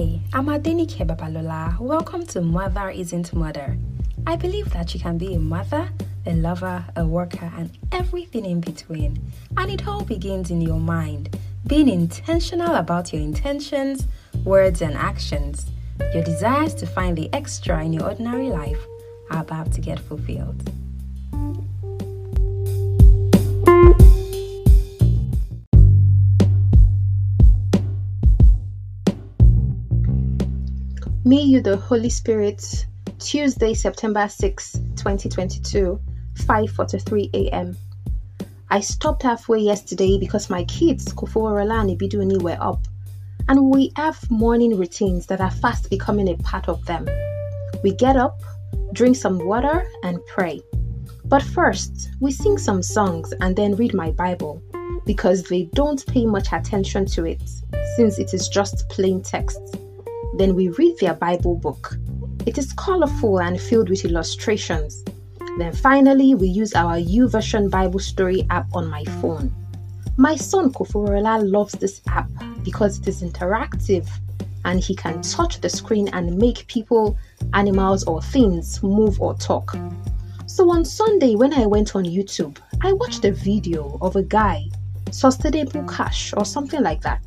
Hi, I'm Adenike Babalola. Welcome to Mother Isn't Murder. I believe that you can be a mother, a lover, a worker, and everything in between. And it all begins in your mind. Being intentional about your intentions, words, and actions. Your desires to find the extra in your ordinary life are about to get fulfilled. Me, you, the Holy Spirit, Tuesday, September 6, 2022, 5:43 a.m. I stopped halfway yesterday because my kids, Koforola and Ibidunni, were up, and we have morning routines that are fast becoming a part of them. We get up, drink some water, and pray. But first, we sing some songs and then read my Bible because they don't pay much attention to it since it is just plain text. Then we read their Bible book. It is colorful and filled with illustrations. Then finally, we use our YouVersion Bible Story app on my phone. My son Koforola loves this app because it is interactive and he can touch the screen and make people, animals, or things move or talk. So on Sunday, when I went on YouTube, I watched a video of a guy, Sustainable Cash or something like that,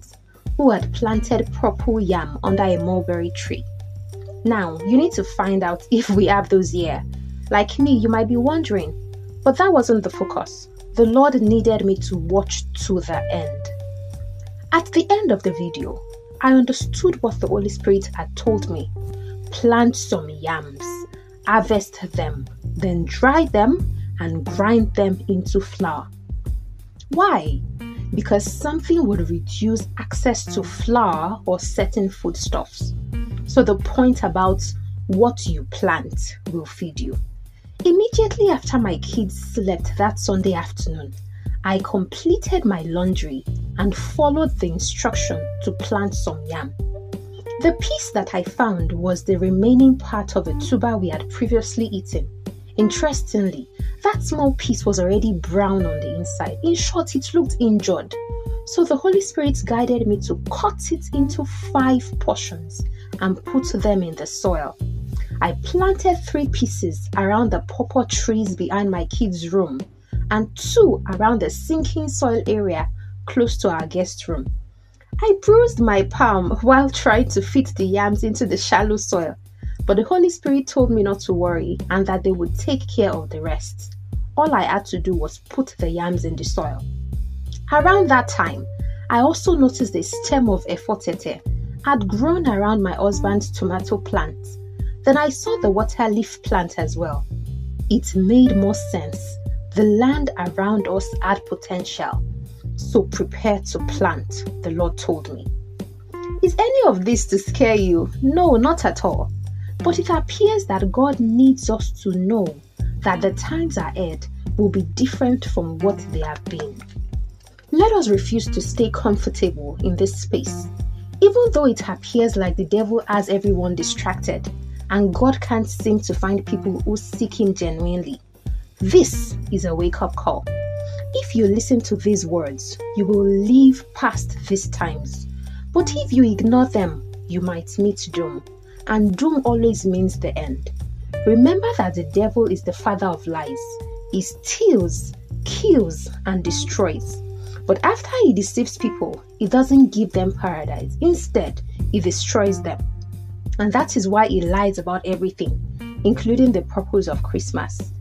who had planted purple yam under a mulberry tree. Now, you need to find out if we have those here. Like me, you might be wondering, but that wasn't the focus. The Lord needed me to watch to the end. At the end of the video, I understood what the Holy Spirit had told me. Plant some yams, harvest them, then dry them and grind them into flour. Why? Because something would reduce access to flour or certain foodstuffs. So, the point about what you plant will feed you. Immediately after my kids slept that Sunday afternoon, I completed my laundry and followed the instruction to plant some yam. The piece that I found was the remaining part of a tuber we had previously eaten. Interestingly, that small piece was already brown on the inside. In short, it looked injured. So the Holy Spirit guided me to cut it into five portions and put them in the soil. I planted three pieces around the pawpaw trees behind my kids' room and two around the sinking soil area close to our guest room. I bruised my palm while trying to fit the yams into the shallow soil, but the Holy Spirit told me not to worry and that they would take care of the rest all I had to do was put the yams in the soil. Around that time, I also noticed the stem of efotete had grown around my husband's tomato plant. Then I saw the water leaf plant as well. It made more sense. The land around us had potential. So prepare to plant, the Lord told me. Is any of this to scare you? No, not at all. But it appears that God needs us to know that the times ahead will be different from what they have been. Let us refuse to stay comfortable in this space, even though it appears like the devil has everyone distracted and God can't seem to find people who seek Him genuinely. This is a wake up call. If you listen to these words, you will live past these times. But if you ignore them, you might meet doom. And doom always means the end. Remember that the devil is the father of lies. He steals, kills, and destroys. But after he deceives people, he doesn't give them paradise. Instead, he destroys them. And that is why he lies about everything, including the purpose of Christmas.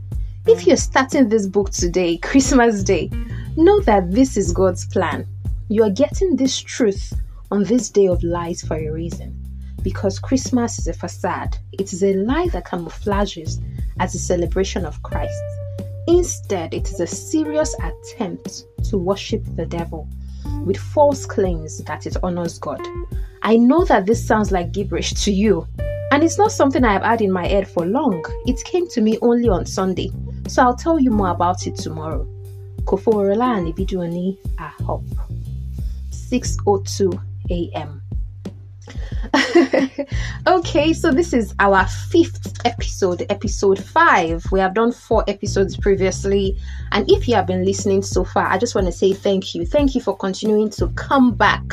If you're starting this book today, Christmas Day, know that this is God's plan. You are getting this truth on this day of lies for a reason because Christmas is a facade. It is a lie that camouflages as a celebration of Christ. Instead, it is a serious attempt to worship the devil with false claims that it honors God. I know that this sounds like gibberish to you, and it's not something I have had in my head for long. It came to me only on Sunday, so I'll tell you more about it tomorrow. Koforola and Ibidunni are up. 6:02 a.m. okay, so this is our fifth episode, episode five. We have done four episodes previously, and if you have been listening so far, I just want to say thank you. Thank you for continuing to come back.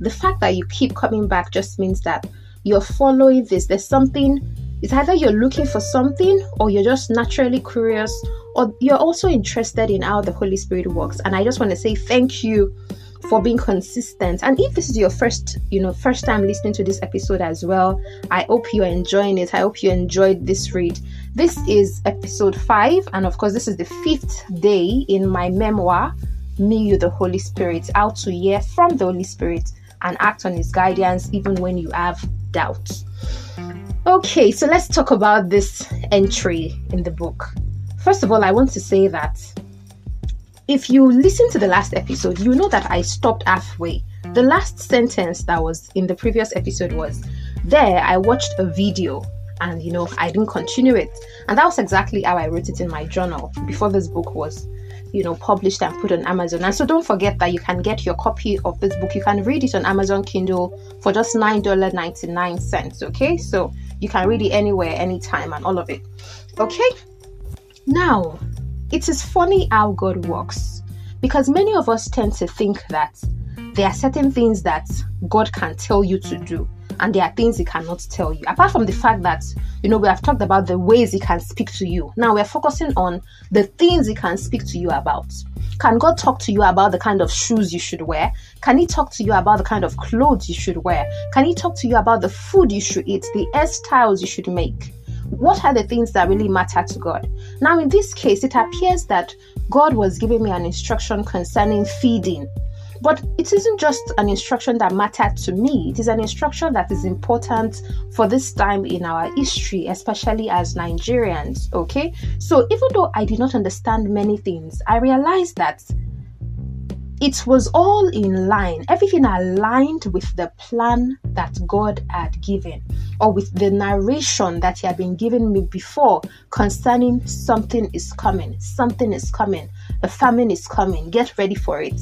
The fact that you keep coming back just means that you're following this. There's something, it's either you're looking for something or you're just naturally curious or you're also interested in how the Holy Spirit works. And I just want to say thank you for being consistent. And if this is your first, you know, first time listening to this episode as well, I hope you're enjoying it. I hope you enjoyed this read. This is episode five, and of course, this is the fifth day in my memoir, Me, You, the Holy Spirit, how to hear from the Holy Spirit and act on His guidance even when you have doubts. Okay, so let's talk about this entry in the book. First of all, I want to say that if you listen to the last episode, you know that I stopped halfway. The last sentence that was in the previous episode was there, I watched a video and you know, I didn't continue it. And that was exactly how I wrote it in my journal before this book was you know published and put on amazon. And so don't forget that you can get your copy of this book. You can read it on amazon kindle for just $9.99 okay? So you can read it anywhere anytime and all of it. Okay? Now it is funny how God works because many of us tend to think that there are certain things that God can tell you to do and there are things he cannot tell you. Apart from the fact that, you know, we have talked about the ways he can speak to you. Now we're focusing on the things he can speak to you about. Can God talk to you about the kind of shoes you should wear? Can he talk to you about the kind of clothes you should wear? Can he talk to you about the food you should eat, the hairstyles you should make? What are the things that really matter to God? Now, in this case, it appears that God was giving me an instruction concerning feeding. But it isn't just an instruction that mattered to me, it is an instruction that is important for this time in our history, especially as Nigerians. Okay, so even though I did not understand many things, I realized that it was all in line, everything aligned with the plan that God had given, or with the narration that He had been giving me before concerning something is coming, something is coming, a famine is coming, get ready for it.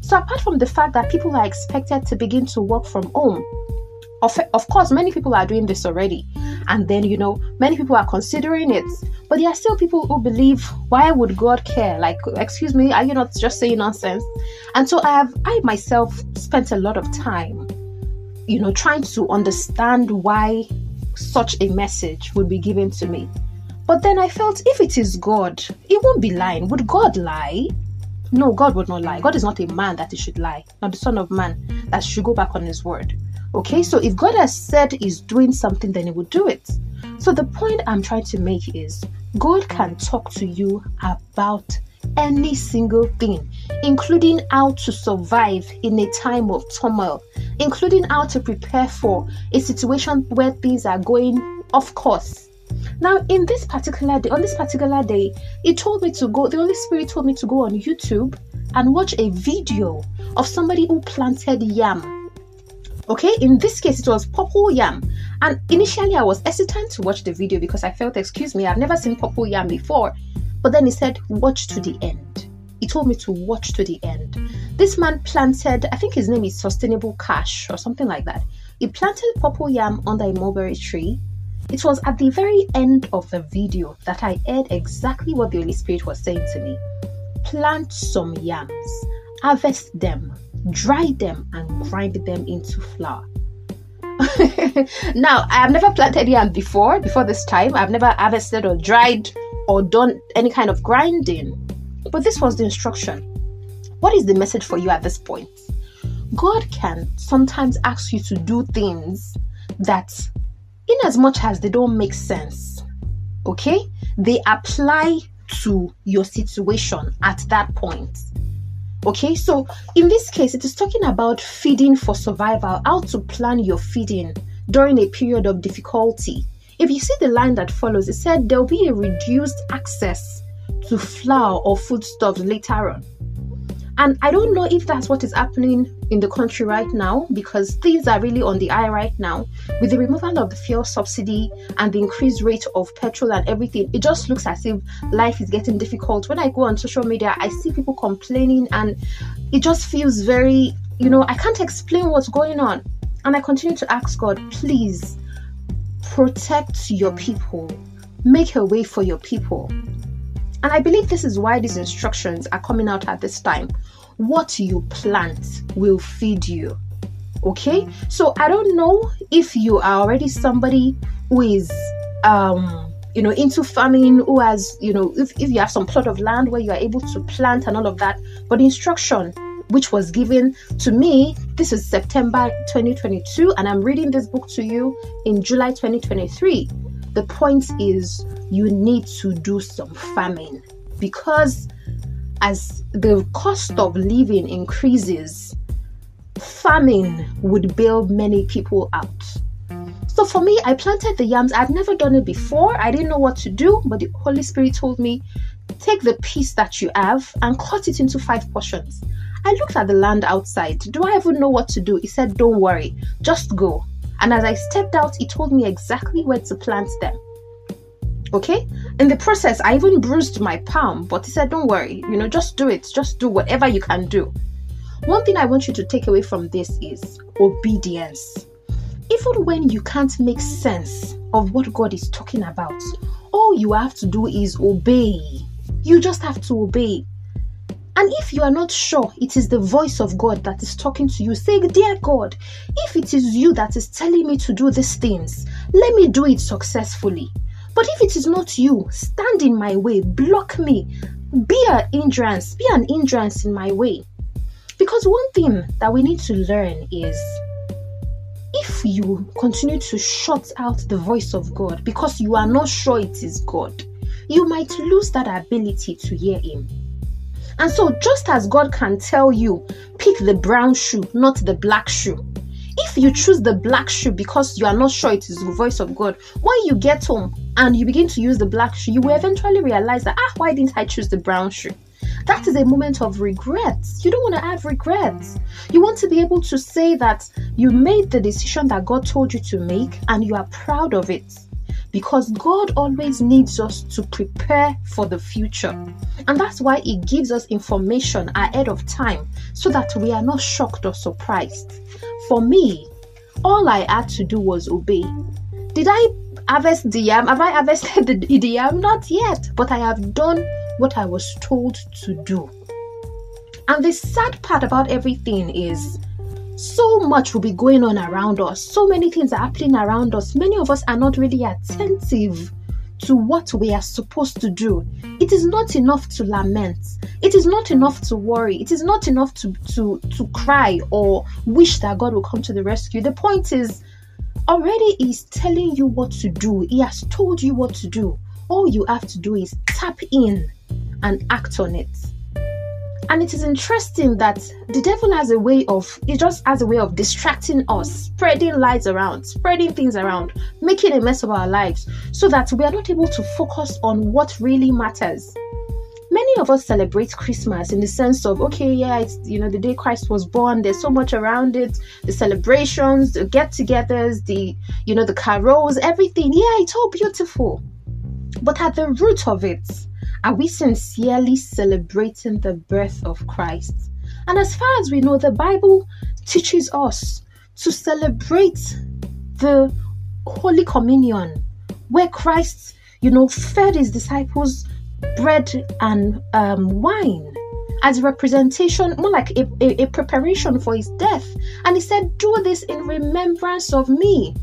So, apart from the fact that people are expected to begin to work from home, of, of course, many people are doing this already. And then, you know, many people are considering it. But there are still people who believe, why would God care? Like, excuse me, are you not just saying nonsense? And so I have, I myself spent a lot of time, you know, trying to understand why such a message would be given to me. But then I felt if it is God, it won't be lying. Would God lie? No, God would not lie. God is not a man that he should lie, not the Son of Man that should go back on his word. Okay, so if God has said He's doing something, then He will do it. So the point I'm trying to make is God can talk to you about any single thing, including how to survive in a time of turmoil, including how to prepare for a situation where things are going off course. Now, in this particular day, on this particular day, He told me to go, the Holy Spirit told me to go on YouTube and watch a video of somebody who planted yam Okay, in this case, it was purple yam. And initially, I was hesitant to watch the video because I felt, excuse me, I've never seen purple yam before. But then he said, watch to the end. He told me to watch to the end. This man planted, I think his name is Sustainable Cash or something like that. He planted purple yam under a mulberry tree. It was at the very end of the video that I heard exactly what the Holy Spirit was saying to me. Plant some yams, harvest them, dry them and grind them into flour. now, I have never planted yam before, before this time. I've never harvested or dried or done any kind of grinding. But this was the instruction. What is the message for you at this point? God can sometimes ask you to do things that, in as much as they don't make sense, okay, they apply to your situation at that point. Okay, so in this case, it is talking about feeding for survival, how to plan your feeding during a period of difficulty. If you see the line that follows, it said there'll be a reduced access to flour or foodstuffs later on. And I don't know if that's what is happening in the country right now because things are really on the eye right now. With the removal of the fuel subsidy and the increased rate of petrol and everything, it just looks as if life is getting difficult. When I go on social media, I see people complaining and it just feels very, you know, I can't explain what's going on. And I continue to ask God, please protect your people, make a way for your people. And I believe this is why these instructions are coming out at this time. What you plant will feed you. Okay, so I don't know if you are already somebody who is um you know into farming who has you know if, if you have some plot of land where you are able to plant and all of that but instruction which was given to me this is september 2022 and i'm reading this book to you in july 2023 the point is you need to do some farming because as the cost of living increases farming would bail many people out so for me, I planted the yams. I'd never done it before. I didn't know what to do, but the Holy Spirit told me, take the piece that you have and cut it into five portions. I looked at the land outside. Do I even know what to do? He said, Don't worry, just go. And as I stepped out, he told me exactly where to plant them. Okay? In the process, I even bruised my palm, but he said, Don't worry, you know, just do it. Just do whatever you can do. One thing I want you to take away from this is obedience even when you can't make sense of what God is talking about, all you have to do is obey. You just have to obey. And if you are not sure it is the voice of God that is talking to you, say, Dear God, if it is you that is telling me to do these things, let me do it successfully. But if it is not you, stand in my way, block me, be an hindrance, be an hindrance in my way. Because one thing that we need to learn is if you continue to shut out the voice of God because you are not sure it is God, you might lose that ability to hear Him. And so, just as God can tell you, pick the brown shoe, not the black shoe. If you choose the black shoe because you are not sure it is the voice of God, when you get home and you begin to use the black shoe, you will eventually realize that, ah, why didn't I choose the brown shoe? that is a moment of regret. You don't want to have regrets. You want to be able to say that you made the decision that God told you to make and you are proud of it. Because God always needs us to prepare for the future. And that's why He gives us information ahead of time so that we are not shocked or surprised. For me, all I had to do was obey. Did I harvest the yam? Have I harvested the, the yam? Not yet, but I have done what I was told to do. And the sad part about everything is so much will be going on around us. So many things are happening around us. Many of us are not really attentive to what we are supposed to do. It is not enough to lament. It is not enough to worry. It is not enough to, to, to cry or wish that God will come to the rescue. The point is, already He's telling you what to do, He has told you what to do. All you have to do is tap in and act on it. And it is interesting that the devil has a way of, he just has a way of distracting us, spreading lies around, spreading things around, making a mess of our lives so that we are not able to focus on what really matters. Many of us celebrate Christmas in the sense of, okay, yeah, it's, you know, the day Christ was born, there's so much around it, the celebrations, the get togethers, the, you know, the carols, everything. Yeah, it's all beautiful. But at the root of it, are we sincerely celebrating the birth of Christ? And as far as we know, the Bible teaches us to celebrate the Holy Communion, where Christ, you know, fed his disciples bread and um, wine as a representation, more like a, a, a preparation for his death. And he said, Do this in remembrance of me.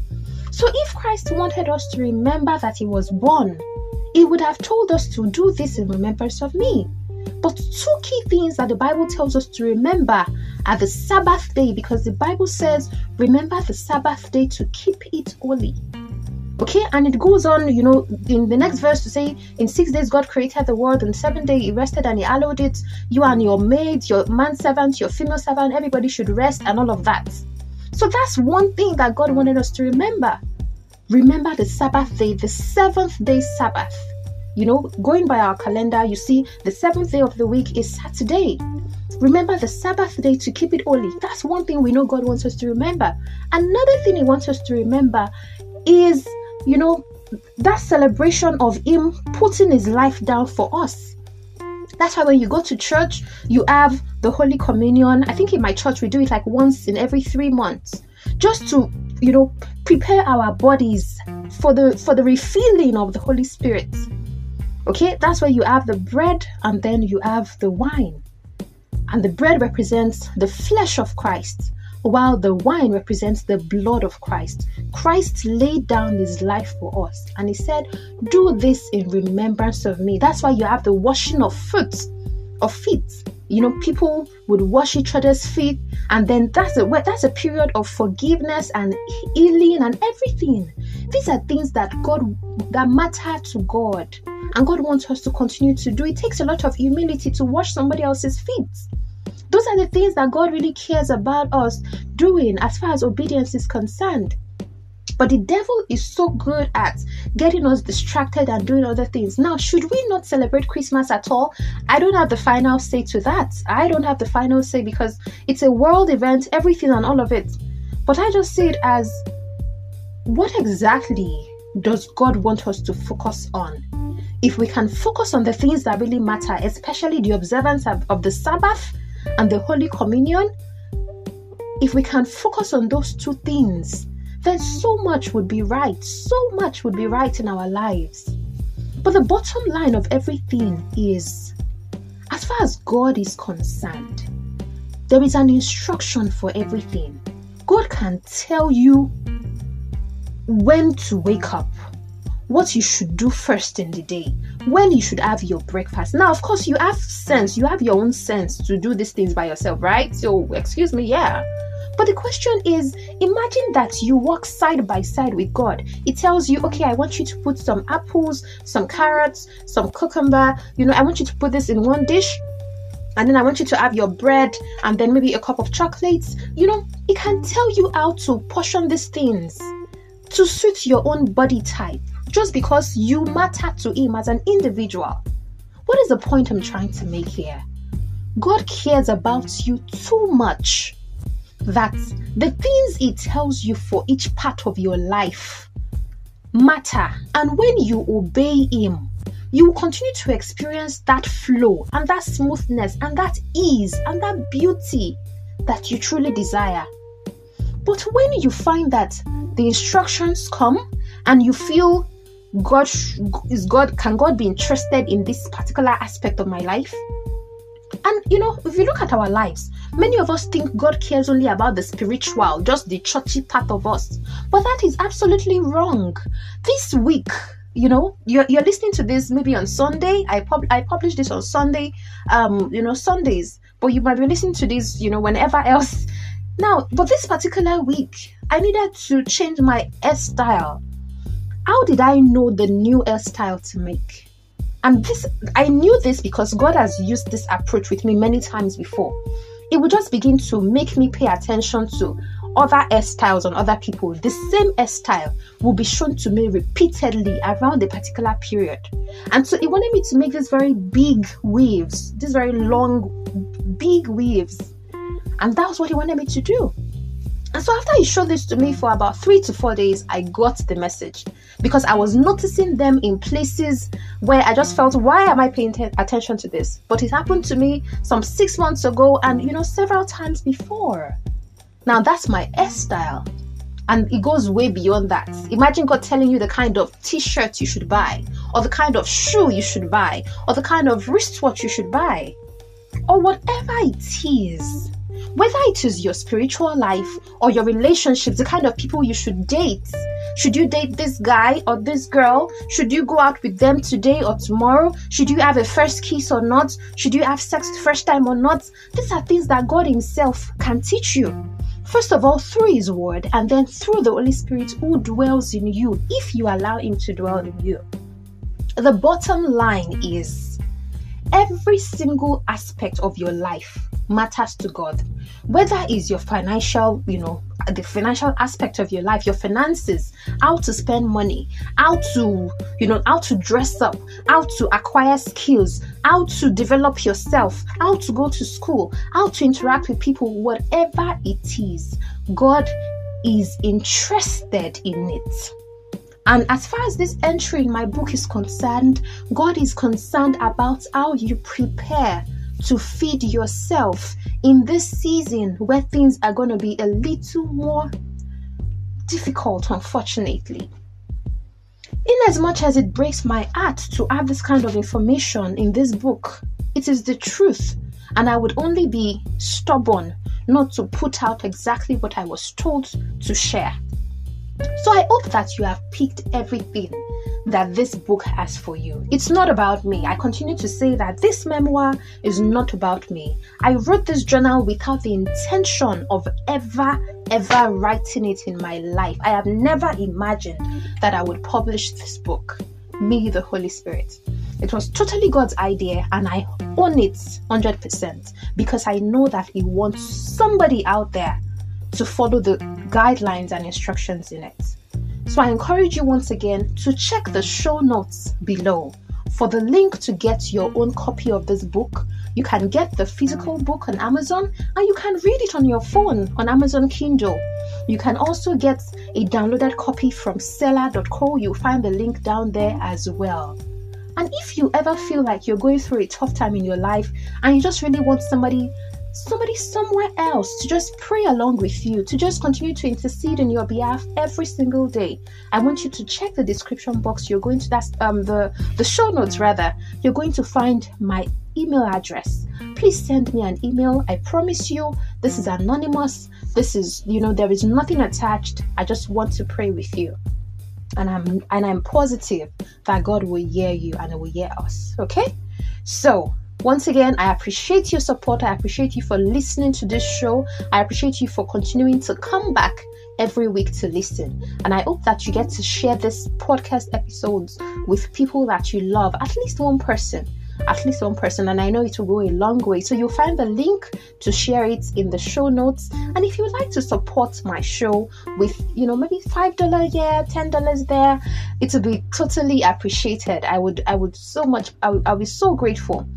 So if Christ wanted us to remember that he was born, he would have told us to do this in remembrance of me. But two key things that the Bible tells us to remember are the Sabbath day, because the Bible says, remember the Sabbath day to keep it holy. Okay, and it goes on, you know, in the next verse to say, In six days God created the world, and seven day He rested and He allowed it. You and your maid, your man servant, your female servant, everybody should rest, and all of that. So that's one thing that God wanted us to remember. Remember the Sabbath day, the seventh day Sabbath. You know, going by our calendar, you see the seventh day of the week is Saturday. Remember the Sabbath day to keep it holy. That's one thing we know God wants us to remember. Another thing He wants us to remember is, you know, that celebration of Him putting His life down for us. That's why when you go to church, you have the Holy Communion. I think in my church we do it like once in every three months, just to you know prepare our bodies for the for the refilling of the holy spirit okay that's where you have the bread and then you have the wine and the bread represents the flesh of christ while the wine represents the blood of Christ. Christ laid down his life for us and he said, Do this in remembrance of me. That's why you have the washing of foot, of feet. You know, people would wash each other's feet, and then that's a that's a period of forgiveness and healing and everything. These are things that God that matter to God, and God wants us to continue to do. It takes a lot of humility to wash somebody else's feet. Those are the things that God really cares about us doing as far as obedience is concerned. But the devil is so good at getting us distracted and doing other things. Now, should we not celebrate Christmas at all? I don't have the final say to that. I don't have the final say because it's a world event, everything and all of it. But I just see it as what exactly does God want us to focus on? If we can focus on the things that really matter, especially the observance of, of the Sabbath and the Holy Communion, if we can focus on those two things, then so much would be right. So much would be right in our lives. But the bottom line of everything is as far as God is concerned, there is an instruction for everything. God can tell you when to wake up, what you should do first in the day, when you should have your breakfast. Now, of course, you have sense, you have your own sense to do these things by yourself, right? So, excuse me, yeah. But the question is imagine that you walk side by side with God. It tells you, okay, I want you to put some apples, some carrots, some cucumber, you know, I want you to put this in one dish. And then I want you to have your bread and then maybe a cup of chocolates. You know, it can tell you how to portion these things to suit your own body type just because you matter to Him as an individual. What is the point I'm trying to make here? God cares about you too much that the things He tells you for each part of your life matter. And when you obey Him, you will continue to experience that flow and that smoothness and that ease and that beauty that you truly desire. But when you find that the instructions come and you feel God is God can God be interested in this particular aspect of my life? And you know, if you look at our lives, many of us think God cares only about the spiritual, just the churchy part of us. But that is absolutely wrong. This week, you know, you're, you're listening to this maybe on Sunday. I pub I published this on Sunday, um, you know, Sundays. But you might be listening to this, you know, whenever else. Now, but this particular week, I needed to change my hairstyle. How did I know the new hairstyle to make? And this, I knew this because God has used this approach with me many times before. It would just begin to make me pay attention to other hairstyles on other people. The same hairstyle will be shown to me repeatedly around a particular period. And so he wanted me to make these very big waves, these very long, big waves. And that was what he wanted me to do. And so after he showed this to me for about three to four days, I got the message because I was noticing them in places where I just felt, why am I paying attention to this? But it happened to me some six months ago and, you know, several times before. Now that's my S style. And it goes way beyond that. Imagine God telling you the kind of t shirt you should buy, or the kind of shoe you should buy, or the kind of wristwatch you should buy, or whatever it is whether it is your spiritual life or your relationships, the kind of people you should date. Should you date this guy or this girl? Should you go out with them today or tomorrow? Should you have a first kiss or not? Should you have sex the first time or not? These are things that God Himself can teach you. First of all, through His Word, and then through the Holy Spirit who dwells in you, if you allow Him to dwell in you. The bottom line is every single aspect of your life matters to God. Whether it's your financial, you know, the financial aspect of your life, your finances, how to spend money, how to, you know, how to dress up, how to acquire skills, how to develop yourself, how to go to school, how to interact with people, whatever it is, God is interested in it. And as far as this entry in my book is concerned, God is concerned about how you prepare to feed yourself in this season where things are going to be a little more difficult, unfortunately. In as much as it breaks my heart to have this kind of information in this book, it is the truth, and I would only be stubborn not to put out exactly what I was told to share. So I hope that you have picked everything that this book has for you. It's not about me. I continue to say that this memoir is not about me. I wrote this journal without the intention of ever, ever writing it in my life. I have never imagined that I would publish this book. Me, the Holy Spirit. It was totally God's idea, and I own it 100% because I know that He wants somebody out there to follow the guidelines and instructions in it. So I encourage you once again to check the show notes below for the link to get your own copy of this book. You can get the physical mm. book on Amazon and you can read it on your phone on Amazon Kindle. You can also get a downloaded copy from selar.co. You'll find the link down there as well. And if you ever feel like you're going through a tough time in your life and you just really want somebody somebody somewhere else to just pray along with you, to just continue to intercede in your behalf every single day. I want you to check the description box. You're going to that's um the the show notes rather. You're going to find my email address. Please send me an email. I promise you this is anonymous. This is, you know, there is nothing attached. I just want to pray with you. And I'm and I'm positive that God will hear you and will hear us. Okay? So once again, I appreciate your support. I appreciate you for listening to this show. I appreciate you for continuing to come back every week to listen. And I hope that you get to share this podcast episodes with people that you love, at least one person at least one person, and I know it will go a long way. So you'll find the link to share it in the show notes. And if you'd like to support my show with, you know, maybe five dollar here, ten dollars there, it will be totally appreciated. I would, I would so much, I would, I would be so grateful.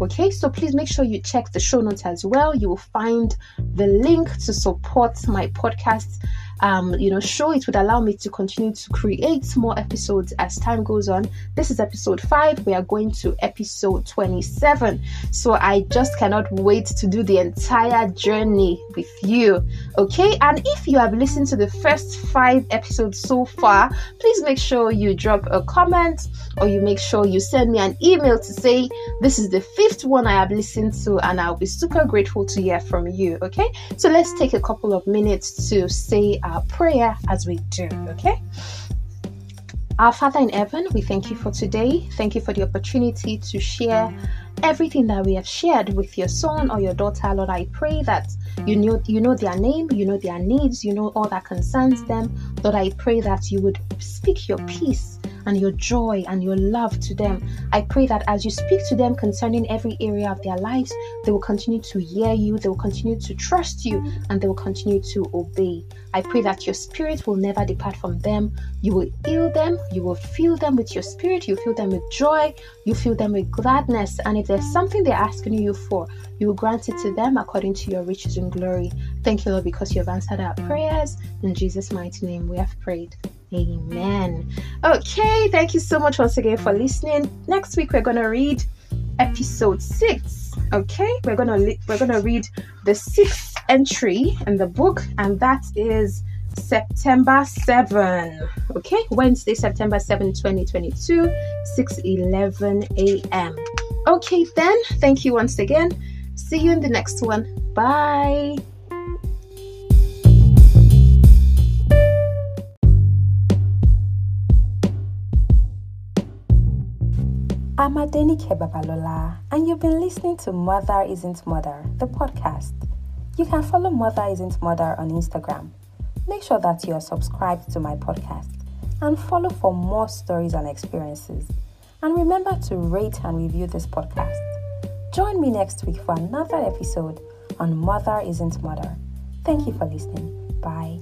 Okay, so please make sure you check the show notes as well. You will find the link to support my podcast um, you know, show it would allow me to continue to create more episodes as time goes on. This is episode five. We are going to episode 27. So I just cannot wait to do the entire journey with you. Okay, and if you have listened to the first five episodes so far, please make sure you drop a comment or you make sure you send me an email to say this is the fifth one I have listened to, and I'll be super grateful to hear from you. Okay, so let's take a couple of minutes to say our prayer as we do, okay? Our Father in heaven, we thank you for today. Thank you for the opportunity to share everything that we have shared with your son or your daughter. Lord, I pray that you know you know their name, you know their needs, you know all that concerns them. Lord, I pray that you would speak your peace and your joy and your love to them. I pray that as you speak to them concerning every area of their lives, they will continue to hear you, they will continue to trust you, and they will continue to obey. I pray that your spirit will never depart from them. You will heal them, you will fill them with your spirit, you fill them with joy, you fill them with gladness. And if there's something they're asking you for, you will grant it to them according to your riches and glory. Thank you, Lord, because you have answered our prayers. In Jesus' mighty name, we have prayed. Amen. Okay, thank you so much once again for listening. Next week we're gonna read episode six. Okay, we're gonna li- we're gonna read the sixth entry in the book, and that is September 7. Okay, Wednesday, September 7, 2022, 6 11 a.m. Okay, then, thank you once again. See you in the next one. Bye. I'm Adenike Babalola, and you've been listening to Mother Isn't Murder, the podcast. You can follow Mother Isn't Murder on Instagram. Make sure that you are subscribed to my podcast and follow for more stories and experiences. And remember to rate and review this podcast. Join me next week for another episode on Mother Isn't Murder. Thank you for listening. Bye.